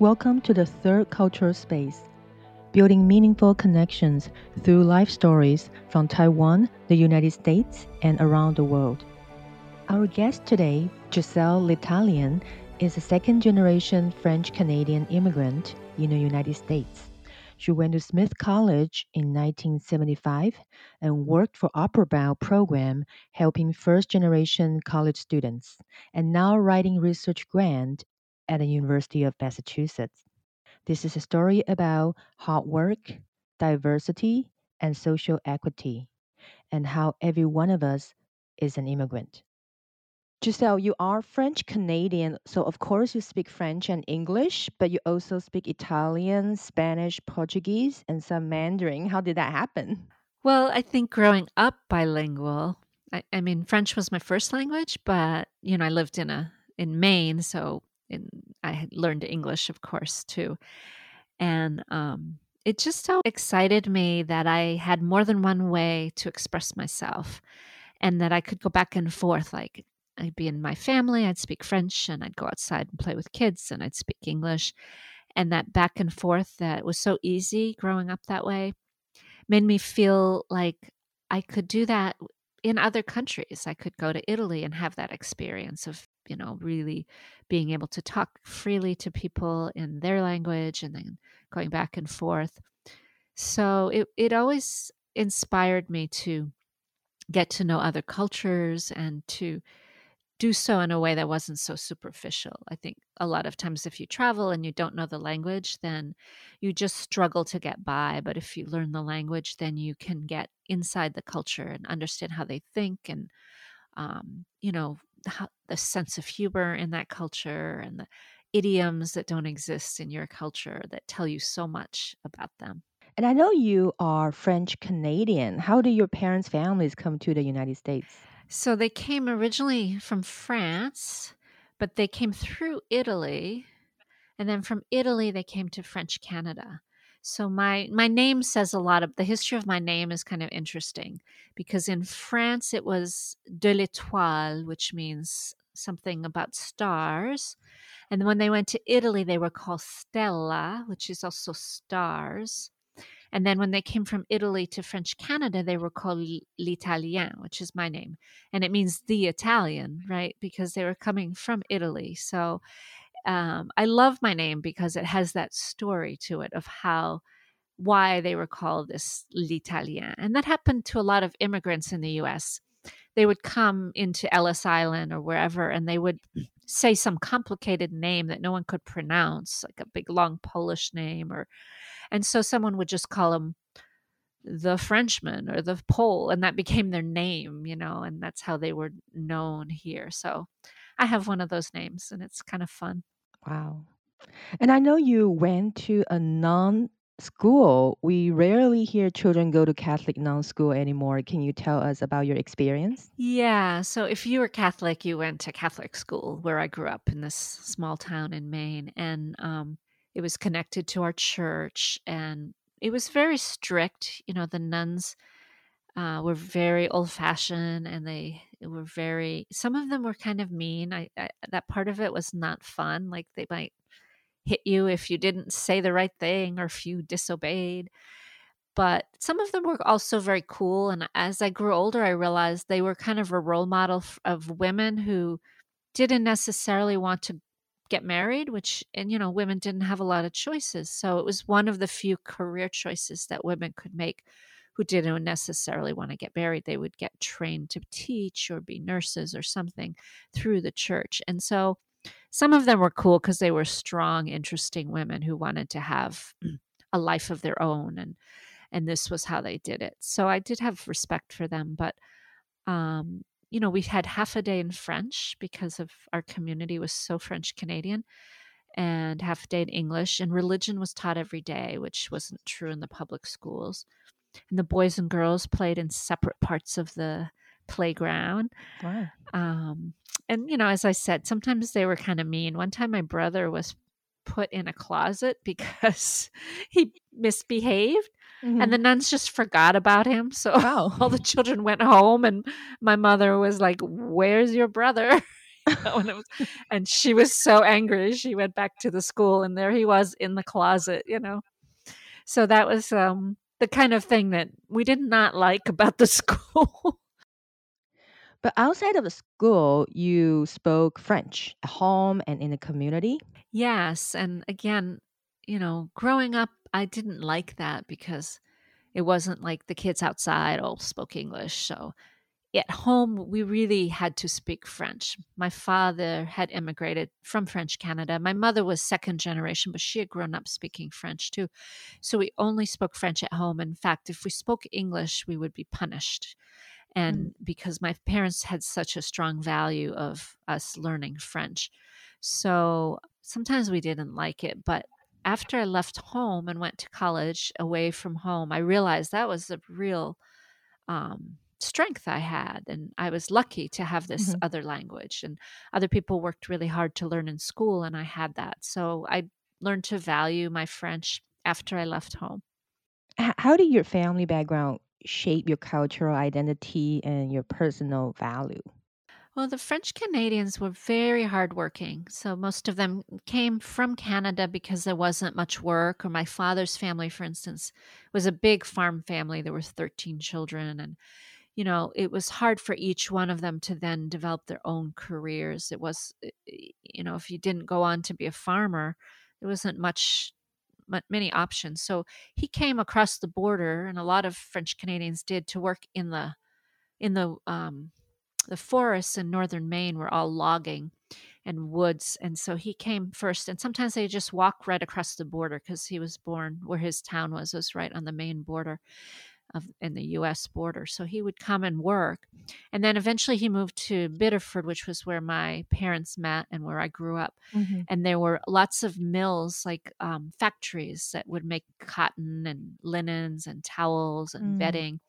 Welcome to the third cultural space, building meaningful connections through life stories from Taiwan, the United States, and around the world. Our guest today, Gisele Litalien, is a second generation French Canadian immigrant in the United States. She went to Smith College in 1975 and worked for Upward Bound program helping first generation college students and now writing research grant at the University of Massachusetts. This is a story about hard work, diversity, and social equity, and how every one of us is an immigrant. Gisele, you are French Canadian, so of course you speak French and English, but you also speak Italian, Spanish, Portuguese, and some Mandarin. How did that happen? Well, I think growing up bilingual, I, I mean, French was my first language, but you know, I lived in a in Maine, so in, I had learned English, of course, too. And um, it just so excited me that I had more than one way to express myself and that I could go back and forth. Like I'd be in my family, I'd speak French, and I'd go outside and play with kids, and I'd speak English. And that back and forth that was so easy growing up that way made me feel like I could do that in other countries. I could go to Italy and have that experience of you know, really being able to talk freely to people in their language and then going back and forth. So it, it always inspired me to get to know other cultures and to do so in a way that wasn't so superficial. I think a lot of times, if you travel and you don't know the language, then you just struggle to get by. But if you learn the language, then you can get inside the culture and understand how they think and, um, you know, the, the sense of humor in that culture and the idioms that don't exist in your culture that tell you so much about them. And I know you are French Canadian. How do your parents' families come to the United States? So they came originally from France, but they came through Italy. And then from Italy, they came to French Canada. So my my name says a lot of the history of my name is kind of interesting because in France it was de l'étoile, which means something about stars. And when they went to Italy, they were called Stella, which is also stars. And then when they came from Italy to French Canada, they were called l'Italien, which is my name. And it means the Italian, right? Because they were coming from Italy. So um, I love my name because it has that story to it of how why they were called this l'Italien. And that happened to a lot of immigrants in the US. They would come into Ellis Island or wherever and they would say some complicated name that no one could pronounce, like a big long Polish name or and so someone would just call them the Frenchman or the Pole and that became their name, you know, and that's how they were known here. So I have one of those names and it's kind of fun. Wow. And I know you went to a non school. We rarely hear children go to Catholic non school anymore. Can you tell us about your experience? Yeah. So if you were Catholic, you went to Catholic school where I grew up in this small town in Maine. And um, it was connected to our church. And it was very strict. You know, the nuns uh, were very old fashioned and they were very some of them were kind of mean. I, I, that part of it was not fun like they might hit you if you didn't say the right thing or if you disobeyed. But some of them were also very cool and as i grew older i realized they were kind of a role model of women who didn't necessarily want to get married which and you know women didn't have a lot of choices. So it was one of the few career choices that women could make who didn't necessarily want to get married. They would get trained to teach or be nurses or something through the church. And so some of them were cool because they were strong, interesting women who wanted to have a life of their own and and this was how they did it. So I did have respect for them, but um, you know, we had half a day in French because of our community was so French Canadian and half a day in English and religion was taught every day, which wasn't true in the public schools and the boys and girls played in separate parts of the playground. Wow. Um, and you know, as I said, sometimes they were kind of mean. One time, my brother was put in a closet because he misbehaved. Mm-hmm. And the nuns just forgot about him. So wow. all the children went home, and my mother was like, Where's your brother? and, was, and she was so angry. She went back to the school, and there he was in the closet, you know. So that was um, the kind of thing that we did not like about the school. But outside of the school, you spoke French at home and in the community? Yes. And again, you know, growing up, I didn't like that because it wasn't like the kids outside all spoke English. So at home, we really had to speak French. My father had immigrated from French Canada. My mother was second generation, but she had grown up speaking French too. So we only spoke French at home. In fact, if we spoke English, we would be punished and mm. because my parents had such a strong value of us learning French. So sometimes we didn't like it, but after I left home and went to college away from home, I realized that was a real um, strength I had. And I was lucky to have this mm-hmm. other language. And other people worked really hard to learn in school, and I had that. So I learned to value my French after I left home. How did your family background shape your cultural identity and your personal value? Well, the French Canadians were very hardworking. So most of them came from Canada because there wasn't much work. Or my father's family, for instance, was a big farm family. There were 13 children. And, you know, it was hard for each one of them to then develop their own careers. It was, you know, if you didn't go on to be a farmer, there wasn't much many options. So he came across the border, and a lot of French Canadians did to work in the in the um, the forests in northern Maine were all logging and woods, and so he came first. And sometimes they just walk right across the border because he was born where his town was was right on the Maine border of in the U.S. border. So he would come and work, and then eventually he moved to Biddeford, which was where my parents met and where I grew up. Mm-hmm. And there were lots of mills, like um, factories that would make cotton and linens and towels and mm. bedding.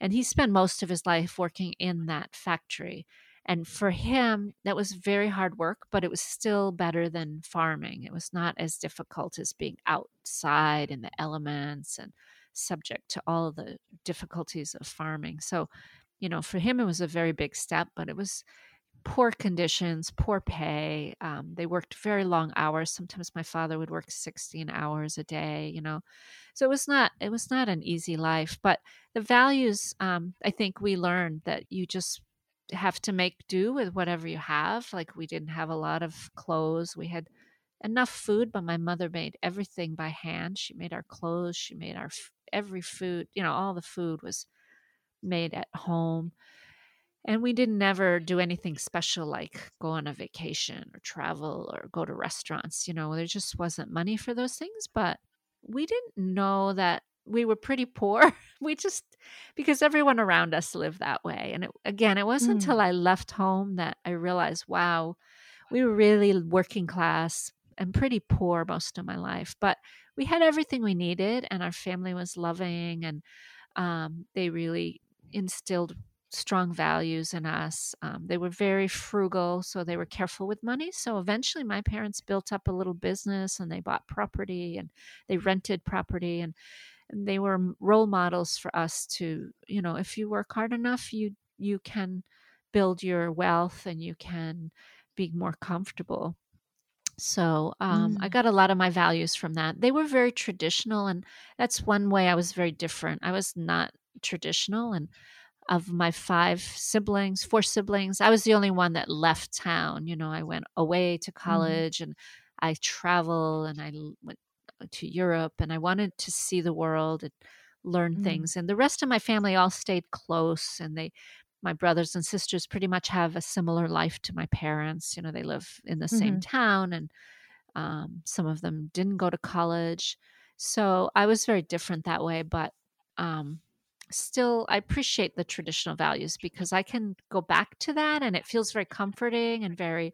And he spent most of his life working in that factory. And for him, that was very hard work, but it was still better than farming. It was not as difficult as being outside in the elements and subject to all the difficulties of farming. So, you know, for him, it was a very big step, but it was poor conditions, poor pay. Um, they worked very long hours. Sometimes my father would work 16 hours a day, you know. So it was not it was not an easy life, but the values um, I think we learned that you just have to make do with whatever you have. Like we didn't have a lot of clothes. We had enough food, but my mother made everything by hand. She made our clothes, she made our every food, you know, all the food was made at home. And we didn't ever do anything special like go on a vacation or travel or go to restaurants. You know, there just wasn't money for those things. But we didn't know that we were pretty poor. we just, because everyone around us lived that way. And it, again, it wasn't mm. until I left home that I realized, wow, we were really working class and pretty poor most of my life. But we had everything we needed, and our family was loving, and um, they really instilled strong values in us. Um, they were very frugal, so they were careful with money. So eventually, my parents built up a little business, and they bought property, and they rented property, and, and they were role models for us to, you know, if you work hard enough, you you can build your wealth, and you can be more comfortable. So um, mm. I got a lot of my values from that. They were very traditional, and that's one way I was very different. I was not traditional, and of my five siblings, four siblings, I was the only one that left town. You know, I went away to mm. college, mm. and I travel, and I went uh, to Europe, and I wanted to see the world and learn mm. things. And the rest of my family all stayed close, and they my brothers and sisters pretty much have a similar life to my parents. You know, they live in the mm-hmm. same town, and um, some of them didn't go to college. So I was very different that way, but um, still, I appreciate the traditional values because I can go back to that, and it feels very comforting and very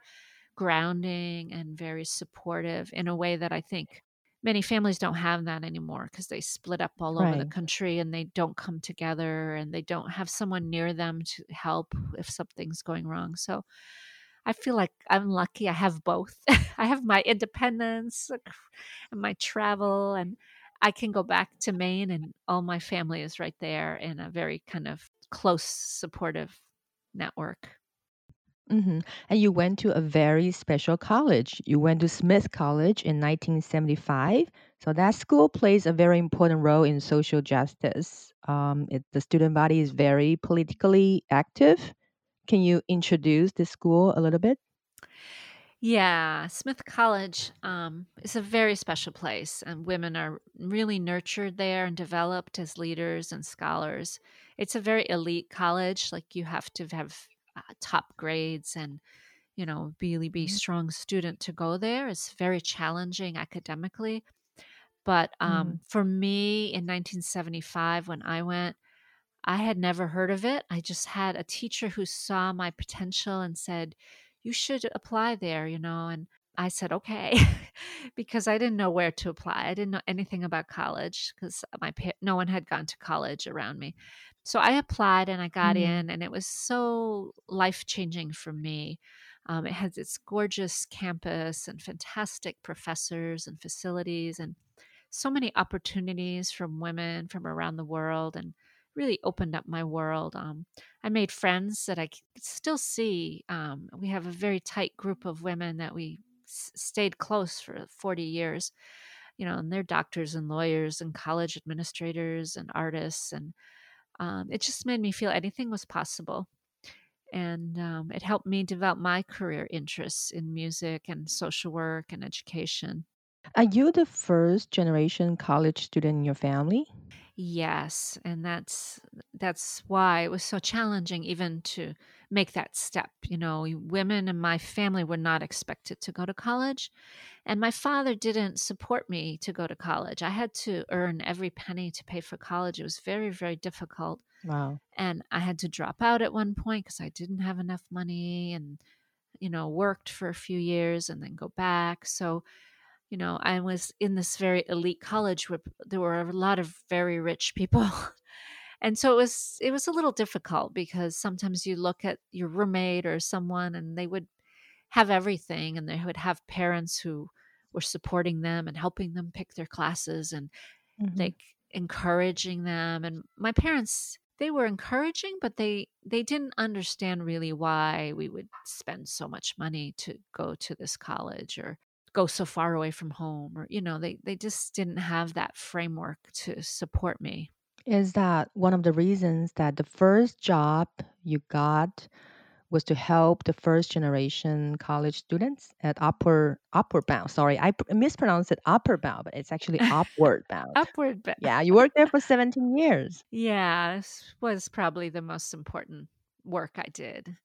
grounding and very supportive in a way that I think many families don't have that anymore because they split up all right. over the country and they don't come together and they don't have someone near them to help if something's going wrong. So I feel like I'm lucky I have both. I have my independence and my travel and I can go back to Maine and all my family is right there in a very kind of close supportive network. Hmm And you went to a very special college. You went to Smith College in 1975. So that school plays a very important role in social justice. Um, it, the student body is very politically active. Can you introduce the school a little bit? Yeah, Smith College um, is a very special place, and women are really nurtured there and developed as leaders and scholars. It's a very elite college. Like you have to have uh, top grades and you know really be Mhm. strong student to go there. It's very challenging academically. But Mm, um, for me in 1975, when I went, I had never heard of it. I just had a teacher who saw my potential and said, "You should apply there," you know, and I said, "Okay," because I didn't know where to apply. I didn't know anything about college because my pa- no one had gone to college around me. So I applied and I got mm, in, and it was so life changing for me. Um, it has its gorgeous campus and fantastic professors and facilities, and so many opportunities from women from around the world and really opened up my world. Um, I made friends that I still see. Um, we have a very tight group of women that we s- stayed close for 40 years, you know, and they're doctors and lawyers and college administrators and artists. And um, it just made me feel anything was possible. And um, it helped me develop my career interests in music and social work and education. Are you the first generation college student in your family? Yes, and that's that's why it was so challenging even to make that step. You know, women in my family were not expected to go to college, and my father didn't support me to go to college. I had to earn every penny to pay for college. It was very, very difficult, Wow. and I had to drop out at one point because I didn't have enough money and you know, worked for a few years and then go back. So you know, I was in this very elite college where there were a lot of very rich people. and so it was it was a little difficult because sometimes you look at your roommate or someone and they would have everything and they would have parents who were supporting them and helping them pick their classes and hmm like encouraging them and my parents they were encouraging but they they didn't understand really why we would spend so much money to go to this college or go so far away from home or you know they they just didn't have that framework to support me Is that one of the reasons that the first job you got was to help the first generation college students at Upper Upward Bound? Sorry, I mispronounced it Upper Bound, but it's actually Upward Bound. upward bound. Yeah, you worked there for 17 years. yeah this was probably the most important work i did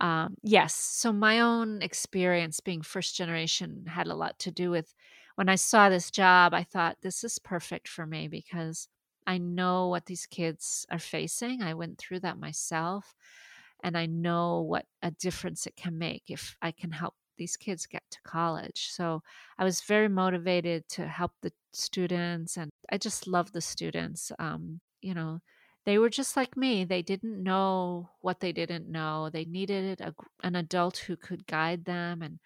Um, yes. So my own experience being first generation had a lot to do with when I saw this job, I thought this is perfect for me because I know what these kids are facing. I went through that myself and I know what a difference it can make if I can help these kids get to college. So I was very motivated to help the students and I just love the students. Um, you know, they were just like me. They didn't know what they didn't know. They needed a, an adult who could guide them and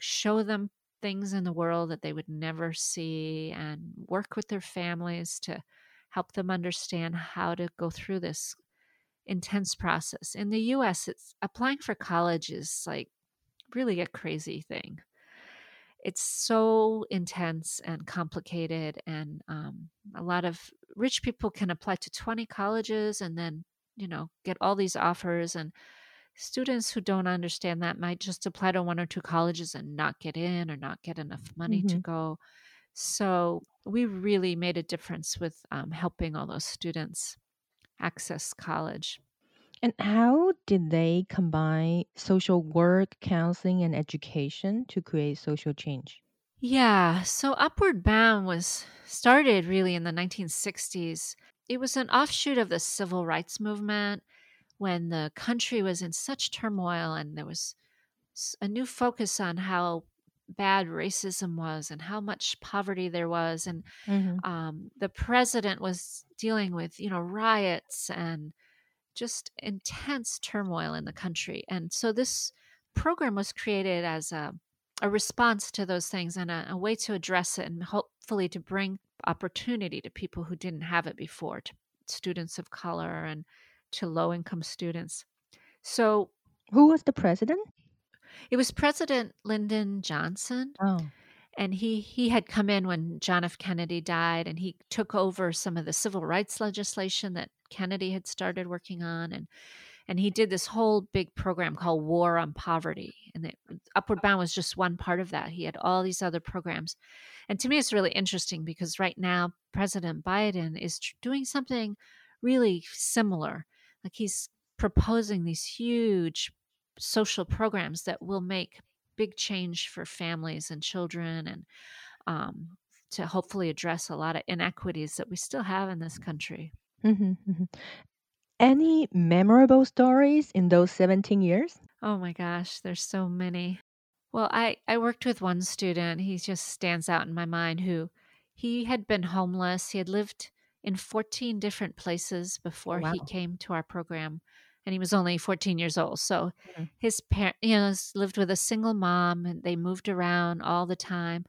show them things in the world that they would never see and work with their families to help them understand how to go through this intense process. In the US, it's applying for college is like really a crazy thing. It's so intense and complicated, and um, a lot of rich people can apply to 20 colleges and then, you know, get all these offers. And students who don't understand that might just apply to one or two colleges and not get in or not get enough money to hmm go. So we really made a difference with um, helping all those students access college. And how did they combine social work, counseling, and education to create social change? Yeah, so Upward Bound was started really in the 1960s. It was an offshoot of the civil rights movement when the country was in such turmoil and there was a new focus on how bad racism was and how much poverty there was and hmm um, the president was dealing with you know riots and just intense turmoil in the country. And so this program was created as a, a response to those things and a, a way to address it and hopefully to bring opportunity to people who didn't have it before, to students of color and to low income students. So Who was the president? It was President Lyndon Johnson. Oh. And he he had come in when John F. Kennedy died, and he took over some of the civil rights legislation that Kennedy had started working on, and and he did this whole big program called War on Poverty, and the, Upward Bound was just one part of that. He had all these other programs, and to me, it's really interesting because right now President Biden is doing something really similar. Like he's proposing these huge social programs that will make big change for families and children and um, to hopefully address a lot of inequities that we still have in this country. Mm-hmm, mm-hmm. Any memorable stories in those 17 years? Oh my gosh, there's so many. Well, I, I worked with one student. He just stands out in my mind who he had been homeless. He had lived in 14 different places before Wow. he came to our program and he was only 14 years old. So Mhm. his parent, you know, lived with a single mom and they moved around all the time.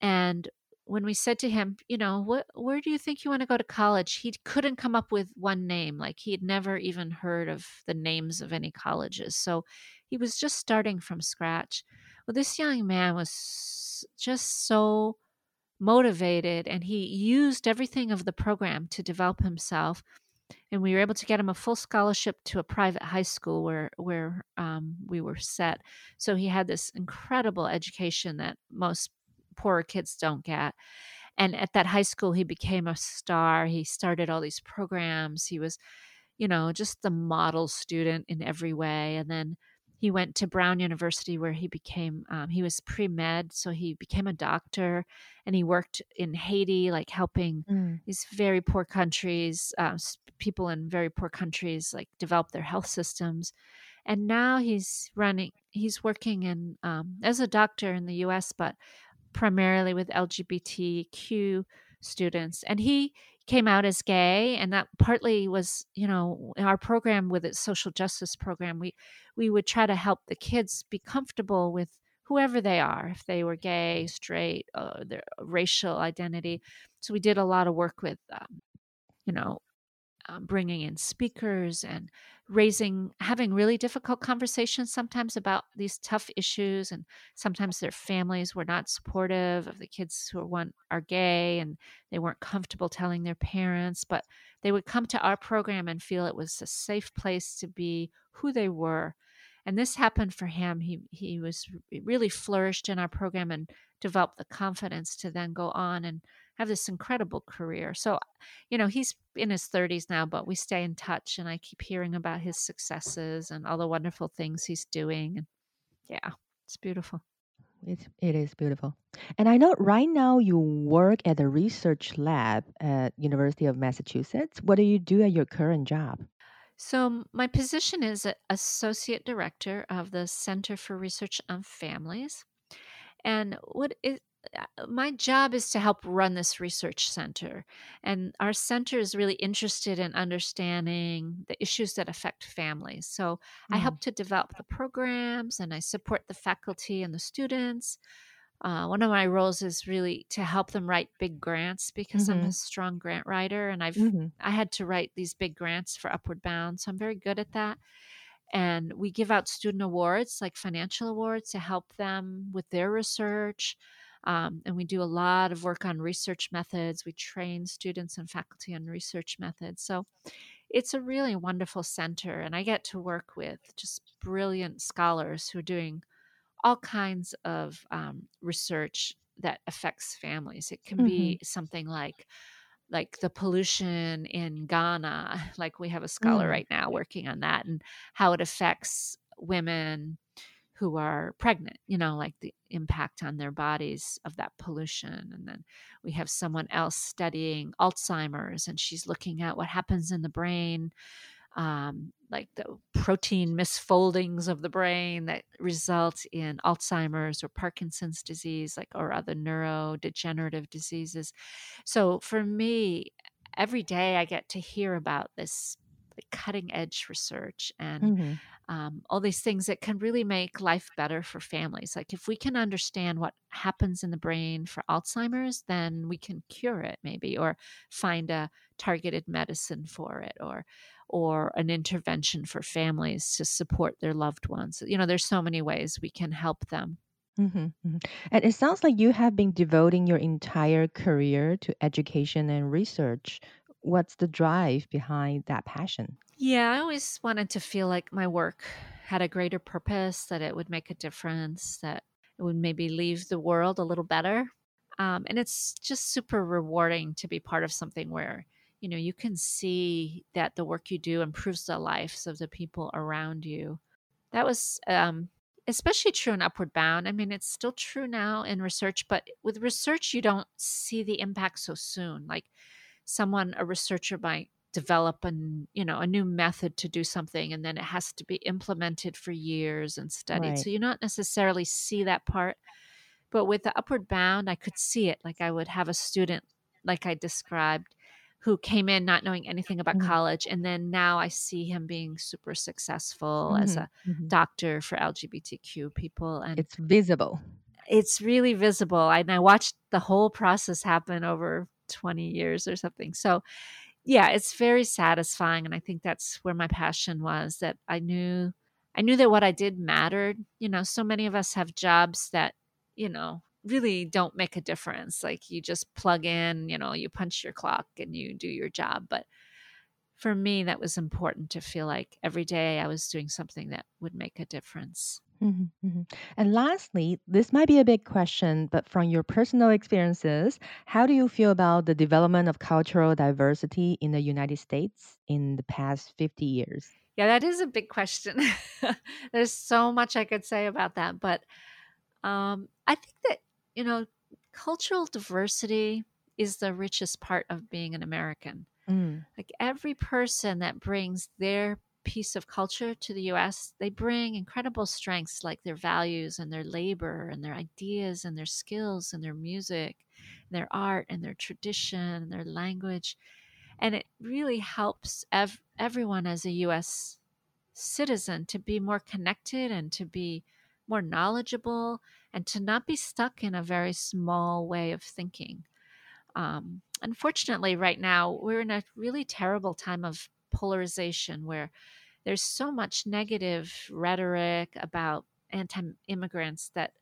And when we said to him, you know, what, where do you think you want to go to college? He couldn't come up with one name. Like he had never even heard of the names of any colleges. So he was just starting from scratch. Well, this young man was just so motivated and he used everything of the program to develop himself and we were able to get him a full scholarship to a private high school where where um, we were set. So he had this incredible education that most poorer kids don't get. And at that high school, he became a star. He started all these programs. He was, you know, just the model student in every way. And then he went to Brown University where he became, um, he was pre med. So he became a doctor and he worked in Haiti, like helping Mm. these very poor countries, uh, people in very poor countries, like develop their health systems. And now he's running, he's working in um, as a doctor in the US, but primarily with LGBTQ students. And he came out as gay, and that partly was, you know, our program with its social justice program, we we would try to help the kids be comfortable with whoever they are, if they were gay, straight, uh, their racial identity. So we did a lot of work with, um, you know, um, bringing in speakers and raising having really difficult conversations sometimes about these tough issues and sometimes their families were not supportive of the kids who are one are gay and they weren't comfortable telling their parents but they would come to our program and feel it was a safe place to be who they were. And this happened for him. He he was really flourished in our program and developed the confidence to then go on and have this incredible career so you know, he's in his 30s now, but we stay in touch and I keep hearing about his successes and all the wonderful things he's doing. And yeah, it's beautiful. It's, it is beautiful. And I know right now you work at a research lab at University of Massachusetts. What do you do at your current job? So, my position is Associate Director of the Center for Research on Families. And what is uh, my job is to help run this research center. And our center is really interested in understanding the issues that affect families. So I Mm. help to develop the programs and I support the faculty and the students. Uh, one of my roles is really to help them write big grants because I'm a Mhm. strong grant writer and I've Mhm. I had to write these big grants for Upward Bound, so I'm very good at that and we give out student awards like financial awards to help them with their research um, and we do a lot of work on research methods we train students and faculty on research methods so it's a really wonderful center and i get to work with just brilliant scholars who are doing all kinds of um, research that affects families it can Mhm. be something like like the pollution in Ghana. Like we have a scholar Mm. right now working on that and how it affects women who are pregnant, you know, like the impact on their bodies of that pollution. And then we have someone else studying Alzheimer's and she's looking at what happens in the brain, um, like the protein misfoldings of the brain that result in Alzheimer's or Parkinson's disease, like or other neurodegenerative diseases. So for me, every day I get to hear about this cutting edge research and Mhm. Um, all these things that can really make life better for families. Like if we can understand what happens in the brain for Alzheimer's, then we can cure it maybe, or find a targeted medicine for it, or or an intervention for families to support their loved ones. You know, there's so many ways we can help them. hmm hmm And it sounds like you have been devoting your entire career to education and research. What's the drive behind that passion? Yeah, I always wanted to feel like my work had a greater purpose, that it would make a difference, that it would maybe leave the world a little better. Um, and it's just super rewarding to be part of something where you know you can see that the work you do improves the lives of the people around you. That was um, especially true in Upward Bound. I mean, it's still true now in research, but with research, you don't see the impact so soon. Like someone, a researcher might develop an you know a new method to do something and then it has to be implemented for years and studied Right. so you not necessarily see that part but with the upward bound i could see it like i would have a student like i described who came in not knowing anything about hmm college and then now i see him being super successful as hmm a hmm doctor for lgbtq people and It's visible. it's really visible and i watched the whole process happen over 20 years or something so yeah, it's very satisfying, and I think that's where my passion was, that I knew I knew that what I did mattered. You know, so many of us have jobs that, you know, really don't make a difference. Like you just plug in, you know, you punch your clock and you do your job. But for me, that was important to feel like every day I was doing something that would make a difference. Hmm And lastly, this might be a big question, but from your personal experiences, how do you feel about the development of cultural diversity in the United States in the past 50 years? Yeah, that is a big question. There's so much I could say about that, but um, I think that, you know, cultural diversity is the richest part of being an American. Mm, Like every person that brings their piece of culture to the US, they bring incredible strengths like their values and their labor and their ideas and their skills and their music, and their art and their tradition and their language. And it really helps ev- everyone as a US citizen to be more connected and to be more knowledgeable and to not be stuck in a very small way of thinking. Um, unfortunately, right now, we're in a really terrible time of polarization where there's so much negative rhetoric about anti immigrants that,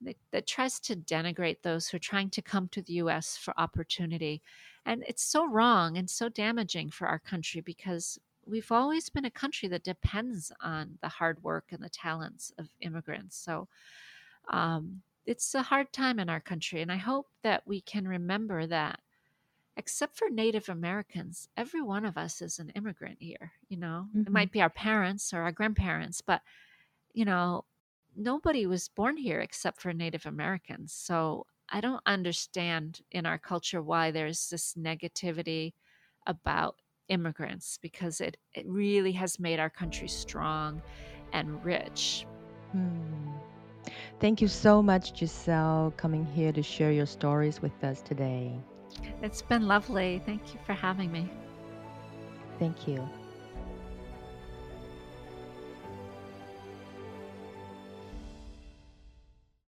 that that tries to denigrate those who are trying to come to the US for opportunity. And it's so wrong and so damaging for our country because we've always been a country that depends on the hard work and the talents of immigrants. So um, it's a hard time in our country. And I hope that we can remember that, except for Native Americans, every one of us is an immigrant here. You know, it hmm might be our parents or our grandparents, but, you know, nobody was born here except for Native Americans. So I don't understand in our culture why there's this negativity about immigrants because it, it really has made our country strong and rich. Hmm. Thank you so much, Gisele, coming here to share your stories with us today. It's been lovely. Thank you for having me. Thank you.